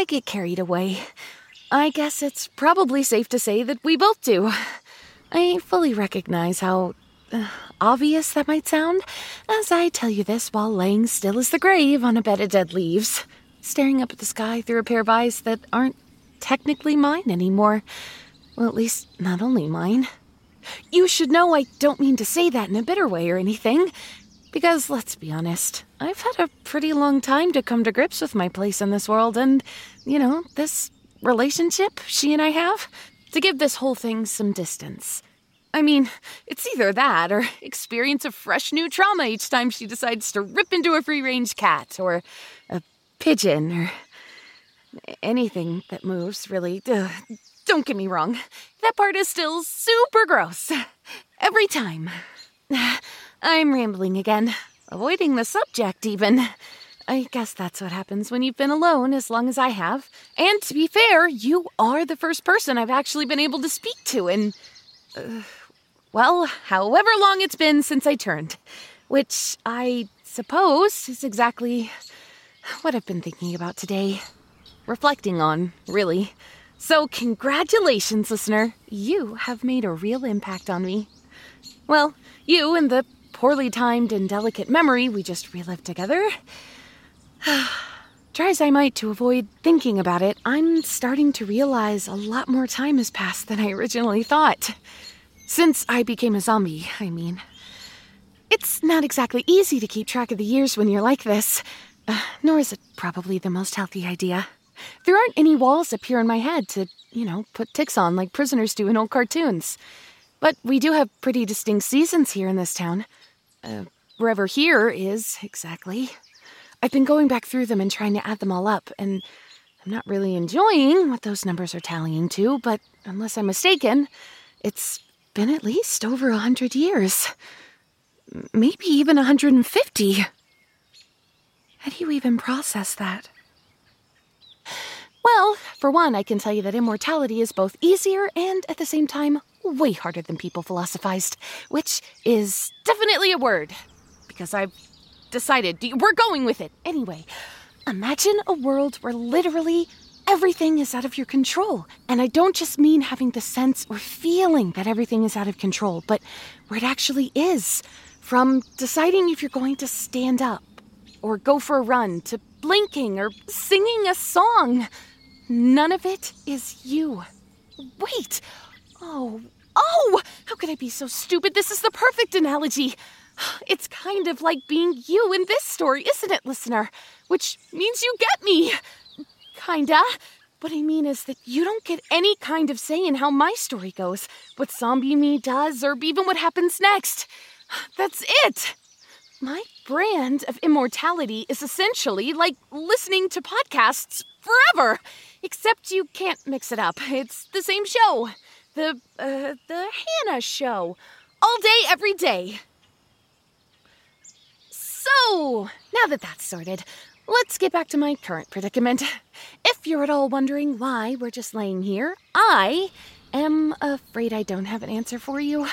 I get carried away. I guess it's probably safe to say that we both do. I fully recognize how uh, obvious that might sound as I tell you this while laying still as the grave on a bed of dead leaves, staring up at the sky through a pair of eyes that aren't technically mine anymore. Well, at least not only mine. You should know I don't mean to say that in a bitter way or anything. Because let's be honest, I've had a pretty long time to come to grips with my place in this world, and, you know, this relationship she and I have, to give this whole thing some distance. I mean, it's either that or experience a fresh new trauma each time she decides to rip into a free range cat, or a pigeon, or anything that moves, really. Ugh, don't get me wrong, that part is still super gross. Every time. I'm rambling again, avoiding the subject, even. I guess that's what happens when you've been alone as long as I have. And to be fair, you are the first person I've actually been able to speak to in. Uh, well, however long it's been since I turned. Which I suppose is exactly what I've been thinking about today. Reflecting on, really. So, congratulations, listener. You have made a real impact on me. Well, you and the poorly timed and delicate memory we just relived together. Try as I might to avoid thinking about it, I'm starting to realize a lot more time has passed than I originally thought. Since I became a zombie, I mean. It's not exactly easy to keep track of the years when you're like this, uh, nor is it probably the most healthy idea. There aren't any walls up here in my head to, you know, put ticks on like prisoners do in old cartoons. But we do have pretty distinct seasons here in this town. Uh, wherever here is, exactly. I've been going back through them and trying to add them all up, and I'm not really enjoying what those numbers are tallying to, but unless I'm mistaken, it's been at least over a hundred years. Maybe even a 150. How do you even process that? Well, for one, I can tell you that immortality is both easier and at the same time way harder than people philosophized, which is definitely a word. Because I've decided we're going with it. Anyway, imagine a world where literally everything is out of your control. And I don't just mean having the sense or feeling that everything is out of control, but where it actually is. From deciding if you're going to stand up, or go for a run, to blinking, or singing a song. None of it is you. Wait! Oh, Oh, how could I be so stupid? This is the perfect analogy. It's kind of like being you in this story, isn't it, listener? Which means you get me. Kinda. What I mean is that you don't get any kind of say in how my story goes, what zombie me does, or even what happens next. That's it. My brand of immortality is essentially like listening to podcasts forever, except you can't mix it up. It's the same show. The, uh, the Hannah show. All day, every day. So, now that that's sorted, let's get back to my current predicament. If you're at all wondering why we're just laying here, I am afraid I don't have an answer for you.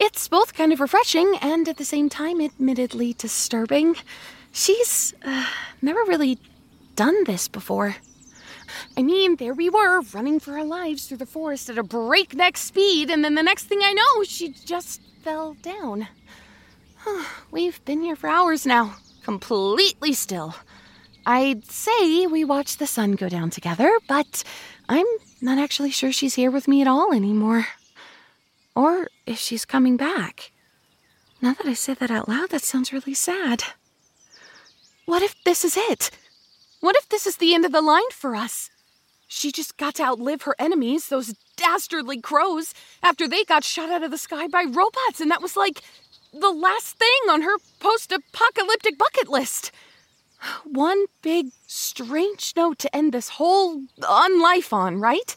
It's both kind of refreshing and at the same time admittedly disturbing. She's uh, never really done this before. I mean, there we were, running for our lives through the forest at a breakneck speed, and then the next thing I know, she just fell down. We've been here for hours now, completely still. I'd say we watched the sun go down together, but I'm not actually sure she's here with me at all anymore. Or if she's coming back. Now that I say that out loud, that sounds really sad. What if this is it? What if this is the end of the line for us? She just got to outlive her enemies, those dastardly crows, after they got shot out of the sky by robots, and that was like the last thing on her post apocalyptic bucket list. One big, strange note to end this whole unlife on, right?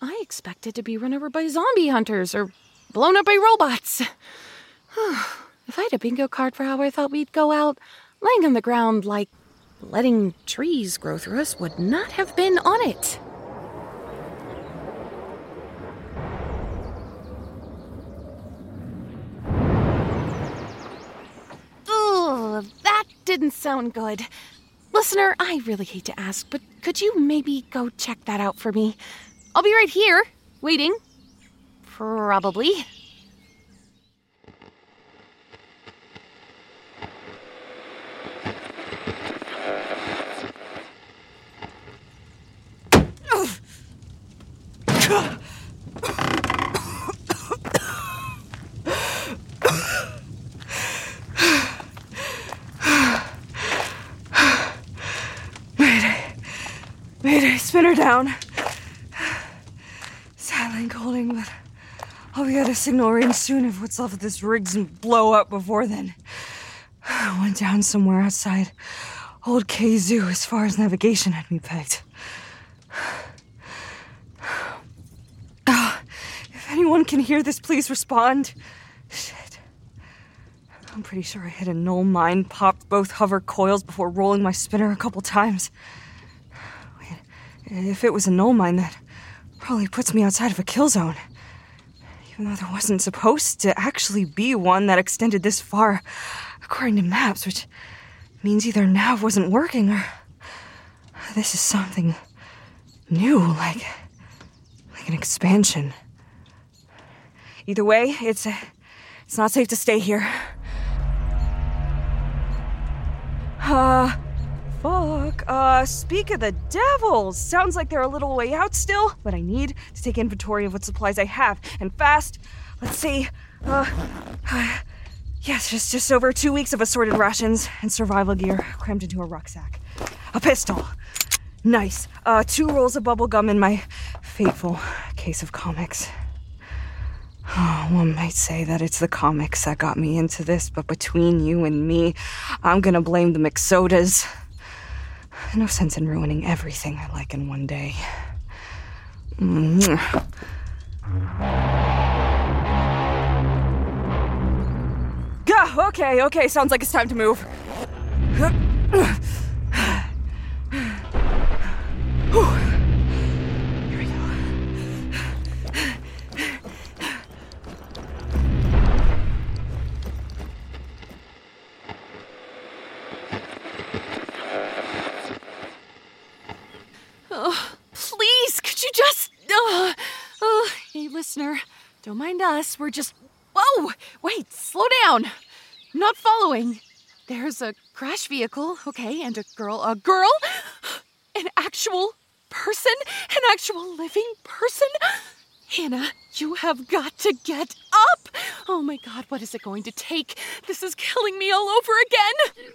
I expected to be run over by zombie hunters or blown up by robots. if I had a bingo card for how I thought we'd go out, laying on the ground like letting trees grow through us would not have been on it. Ugh, that didn't sound good. Listener, I really hate to ask, but could you maybe go check that out for me? I'll be right here, waiting. Probably. Mayday, spin her down. Sadly holding, but I'll be at a signal range soon if what's left of this rigs and blow up before then. I went down somewhere outside Old K Zoo as far as navigation had me pegged. Ah, if anyone can hear this, please respond. Shit. I'm pretty sure I hit a null mine, popped both hover coils before rolling my spinner a couple times. If it was a null mine, that probably puts me outside of a kill zone. Even though there wasn't supposed to actually be one that extended this far, according to maps, which means either nav wasn't working or this is something new, like like an expansion. Either way, it's it's not safe to stay here. Uh, fuck. Uh, speak of the devils. Sounds like they're a little way out still, but I need to take inventory of what supplies I have and fast. Let's see. Uh, uh yes, just just over two weeks of assorted rations and survival gear crammed into a rucksack. A pistol. Nice. Uh, two rolls of bubble gum in my fateful case of comics. Oh, one might say that it's the comics that got me into this, but between you and me, I'm gonna blame the McSodas. No sense in ruining everything I like in one day. Mm. Yeah, okay, okay, sounds like it's time to move. Here We're just. Whoa! Wait, slow down. Not following. There's a crash vehicle, okay, and a girl. A girl? An actual person? An actual living person? Hannah, you have got to get up! Oh my god, what is it going to take? This is killing me all over again!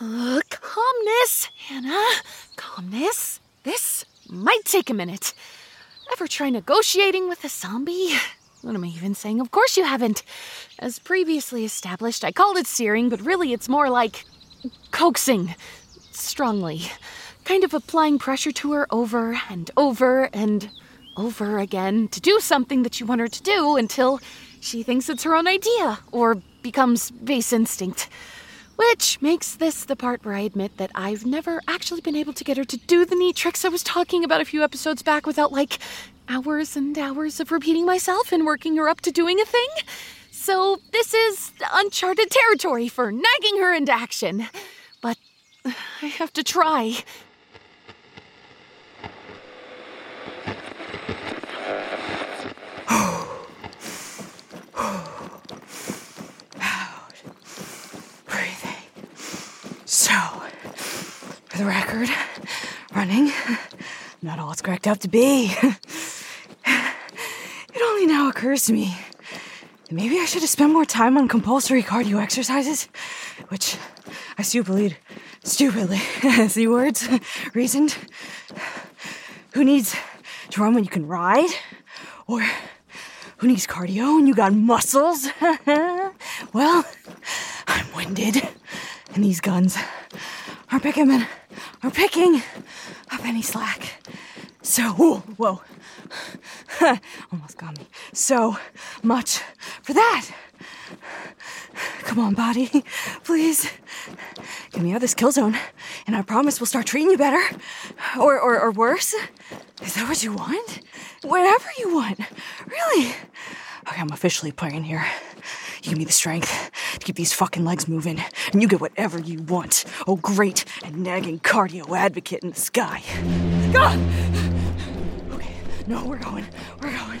Uh, calmness, Hannah. Calmness. This might take a minute. Ever try negotiating with a zombie? What am I even saying? Of course you haven't. As previously established, I called it searing, but really it's more like coaxing. Strongly. Kind of applying pressure to her over and over and over again to do something that you want her to do until she thinks it's her own idea or becomes base instinct. Which makes this the part where I admit that I've never actually been able to get her to do the neat tricks I was talking about a few episodes back without like hours and hours of repeating myself and working her up to doing a thing. So this is uncharted territory for nagging her into action. But I have to try. So, for the record, running, not all it's cracked up to be. Now occurs to me maybe I should have spent more time on compulsory cardio exercises, which I stupidly, stupidly, see words, reasoned. Who needs to run when you can ride? Or who needs cardio when you got muscles? well, I'm winded, and these guns are picking are picking up any slack. So, whoa, whoa. Almost got me. So much for that. Come on, body. Please. Get me out of this kill zone, and I promise we'll start treating you better. Or, or, or worse. Is that what you want? Whatever you want. Really? Okay, I'm officially playing here. You give me the strength to keep these fucking legs moving, and you get whatever you want. Oh, great and nagging cardio advocate in the sky. God! Okay, no. We're going. We're going.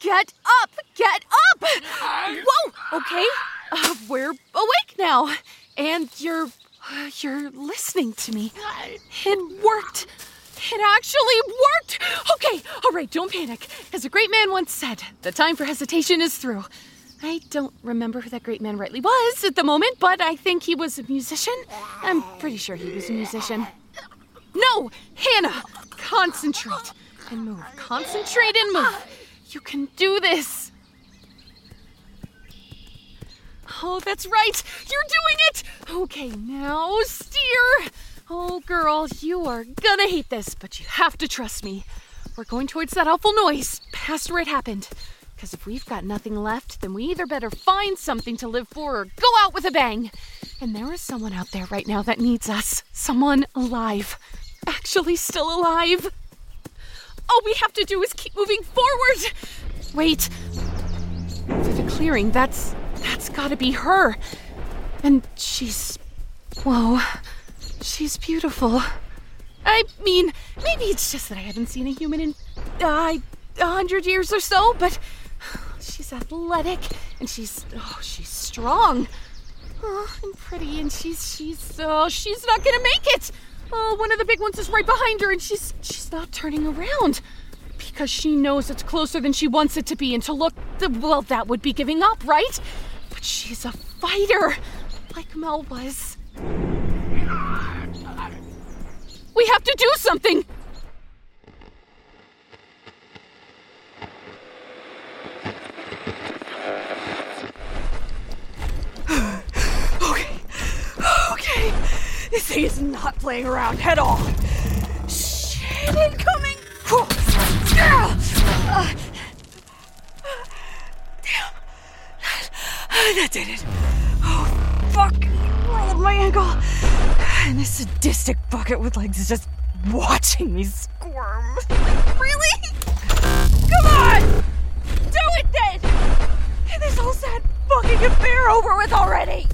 Get up. Get up. Whoa. Okay. Uh, we're awake now. And you're. Uh, you're listening to me. It worked. It actually worked! Okay, all right, don't panic. As a great man once said, the time for hesitation is through. I don't remember who that great man rightly was at the moment, but I think he was a musician. I'm pretty sure he was a musician. No! Hannah! Concentrate and move. Concentrate and move. You can do this. Oh, that's right. You're doing it. Okay, now steer. Oh, girl, you are gonna hate this, but you have to trust me. We're going towards that awful noise, past where it happened. Because if we've got nothing left, then we either better find something to live for or go out with a bang. And there is someone out there right now that needs us. Someone alive. Actually, still alive. All we have to do is keep moving forward. Wait. Through the clearing, that's. that's gotta be her. And she's. Whoa. She's beautiful. I mean, maybe it's just that I haven't seen a human in uh, a hundred years or so, but she's athletic and she's oh, she's strong. Oh, and pretty, and she's she's oh, she's not gonna make it. Oh, one of the big ones is right behind her, and she's she's not turning around. Because she knows it's closer than she wants it to be, and to look, well, that would be giving up, right? But she's a fighter, like Mel was. We have to do something! Okay. Okay. This thing is not playing around at all. Shit incoming! Ah. Damn. That did it. Oh, fuck. Rolled my ankle. And this sadistic bucket with legs is just watching me squirm. Like, really? Come on! Do it then! Get this whole sad fucking affair over with already!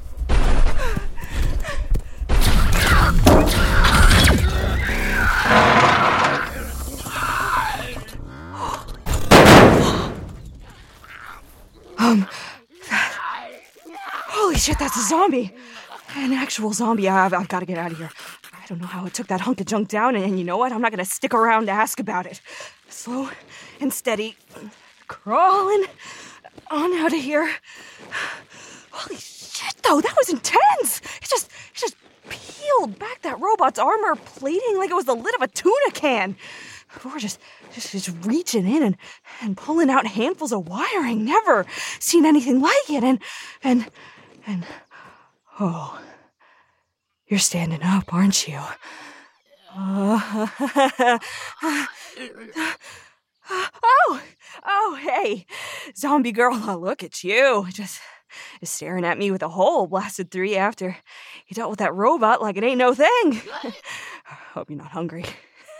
Um, holy shit, that's a zombie. An actual zombie. I've, I've got to get out of here. I don't know how it took that hunk of junk down, and, and you know what? I'm not going to stick around to ask about it. Slow and steady. Crawling on out of here. Holy shit, though, that was intense. It just, it just peeled back that robot's armor plating like it was the lid of a tuna can. We're just, just, just reaching in and, and pulling out handfuls of wiring. Never seen anything like it. And, and, and, oh, you're standing up, aren't you? Uh, oh, oh, hey, zombie girl, look at you. Just, just staring at me with a hole blasted you after you dealt with that robot like it ain't no thing. Hope you're not hungry.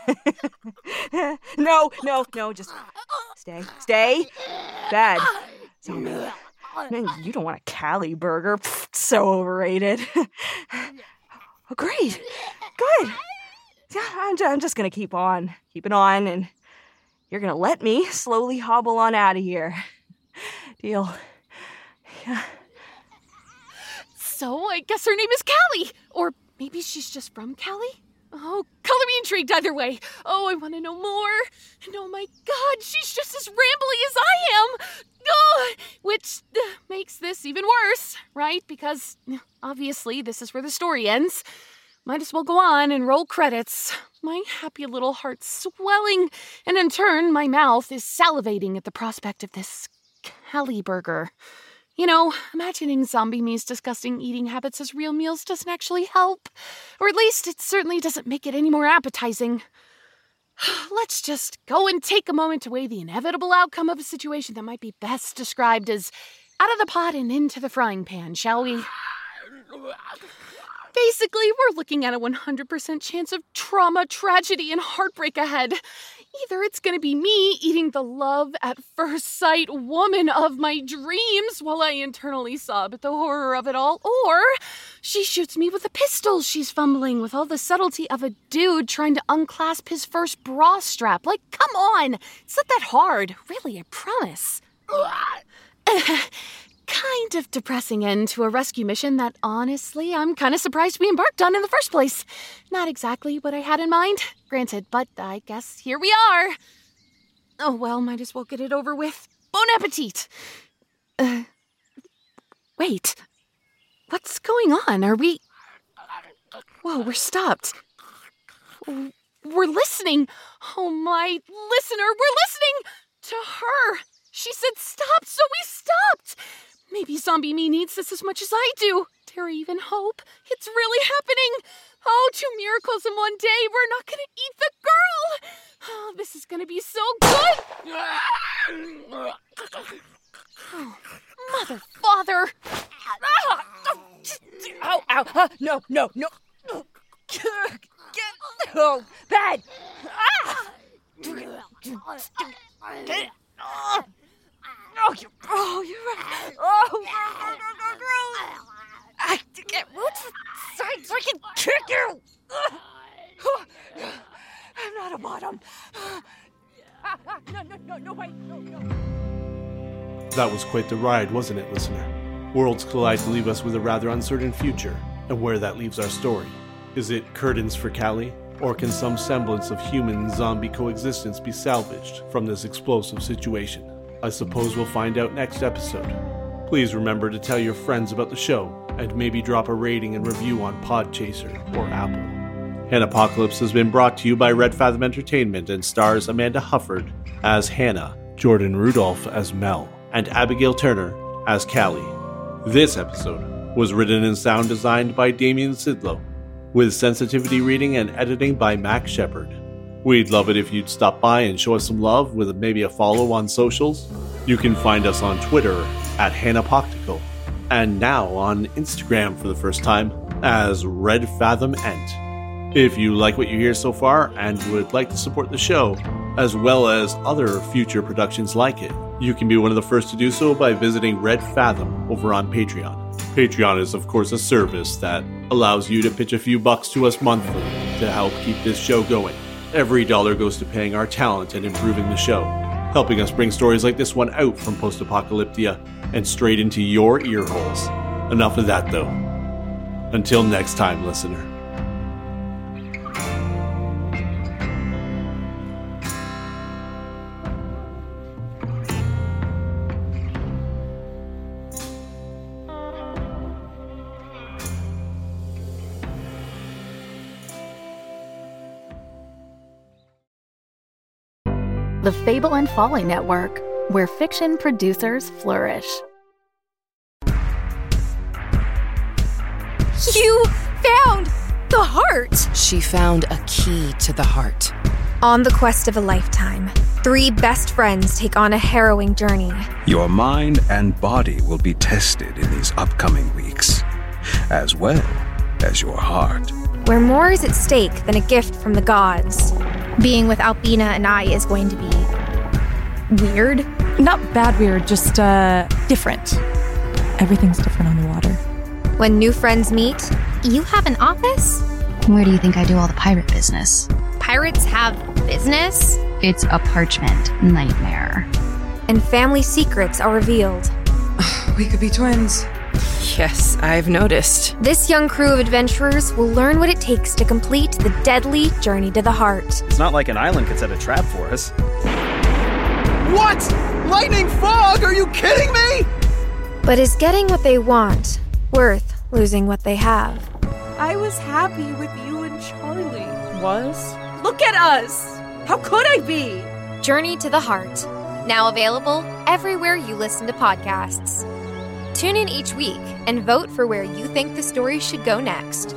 no, no, no, just stay, stay. Bad. Zombie. Man, you don't want a Cali burger. Pfft, so overrated. oh, great. Good. Yeah, I'm, I'm just gonna keep on, keeping on, and you're gonna let me slowly hobble on out of here. Deal. Yeah. So I guess her name is Cali. Or maybe she's just from Cali? Oh, color me intrigued either way. Oh, I want to know more. And oh my god, she's just as rambly as I am. Oh, which uh, makes this even worse, right? Because obviously this is where the story ends. Might as well go on and roll credits. My happy little heart swelling, and in turn, my mouth is salivating at the prospect of this Cali burger. You know, imagining zombie me's disgusting eating habits as real meals doesn't actually help. Or at least it certainly doesn't make it any more appetizing. Let's just go and take a moment to weigh the inevitable outcome of a situation that might be best described as out of the pot and into the frying pan, shall we? Basically, we're looking at a 100% chance of trauma, tragedy, and heartbreak ahead. Either it's gonna be me eating the love at first sight woman of my dreams while I internally sob at the horror of it all, or she shoots me with a pistol she's fumbling with all the subtlety of a dude trying to unclasp his first bra strap. Like, come on! It's not that hard. Really, I promise. kind of depressing end to a rescue mission that honestly I'm kind of surprised we embarked on in the first place. Not exactly what I had in mind, granted, but I guess here we are. Oh well, might as well get it over with. Bon appetit! Uh, wait. What's going on? Are we. Whoa, we're stopped. We're listening. Oh my listener, we're listening to her. She said stop, so we stopped. Maybe Zombie Me needs this as much as I do. Dare even hope? It's really happening. Oh, two miracles in one day. We're not gonna eat the girl. Oh, this is gonna be so good. Oh, mother, father. Ow, ow. Uh, no, no, no. Oh, bad. Ah! Oh, you, oh, you're right. Oh. I get roots inside so I can kick you. I'm not a bottom. No, no, no, no, no, no. That was quite the ride, wasn't it, listener? Worlds collide to leave us with a rather uncertain future, and where that leaves our story. Is it curtains for Cali, Or can some semblance of human zombie coexistence be salvaged from this explosive situation? I suppose we'll find out next episode. Please remember to tell your friends about the show and maybe drop a rating and review on Podchaser or Apple. Hannahpocalypse has been brought to you by Red Fathom Entertainment and stars Amanda Hufford as Hannah, Jordan Rudolph as Mel, and Abigail Turner as Cali. This episode was written and sound designed by Damian Szydlo, with sensitivity reading and editing by Max Shepard. We'd love it if you'd stop by and show us some love with maybe a follow on socials. You can find us on Twitter at Hanapoctical, and now on Instagram for the first time as Red Fathom Ent. If you like what you hear so far and would like to support the show, as well as other future productions like it, you can be one of the first to do so by visiting Red Fathom over on Patreon. Patreon is, of course, a service that allows you to pitch a few bucks to us monthly to help keep this show going. Every dollar goes to paying our talent and improving the show, helping us bring stories like this one out from post apocalyptia and straight into your ear holes. Enough of that, though. Until next time, listener. The Fable and Folly Network, where fiction producers flourish. You found the heart! She found a key to the heart. On the quest of a lifetime, three best friends take on a harrowing journey. Your mind and body will be tested in these upcoming weeks, as well as your heart. Where more is at stake than a gift from the gods. Being with Albina and I is going to be weird. Not bad weird, just uh different. Everything's different on the water. When new friends meet, you have an office? Where do you think I do all the pirate business? Pirates have business? It's a parchment nightmare. And family secrets are revealed. we could be twins. Yes, I've noticed. This young crew of adventurers will learn what it takes to complete the deadly journey to the heart. It's not like an island could set a trap for us. What? Lightning fog? Are you kidding me? But is getting what they want worth losing what they have? I was happy with you and Charlie. Was? Look at us! How could I be? Journey to the Heart. Now available everywhere you listen to podcasts. Tune in each week and vote for where you think the story should go next.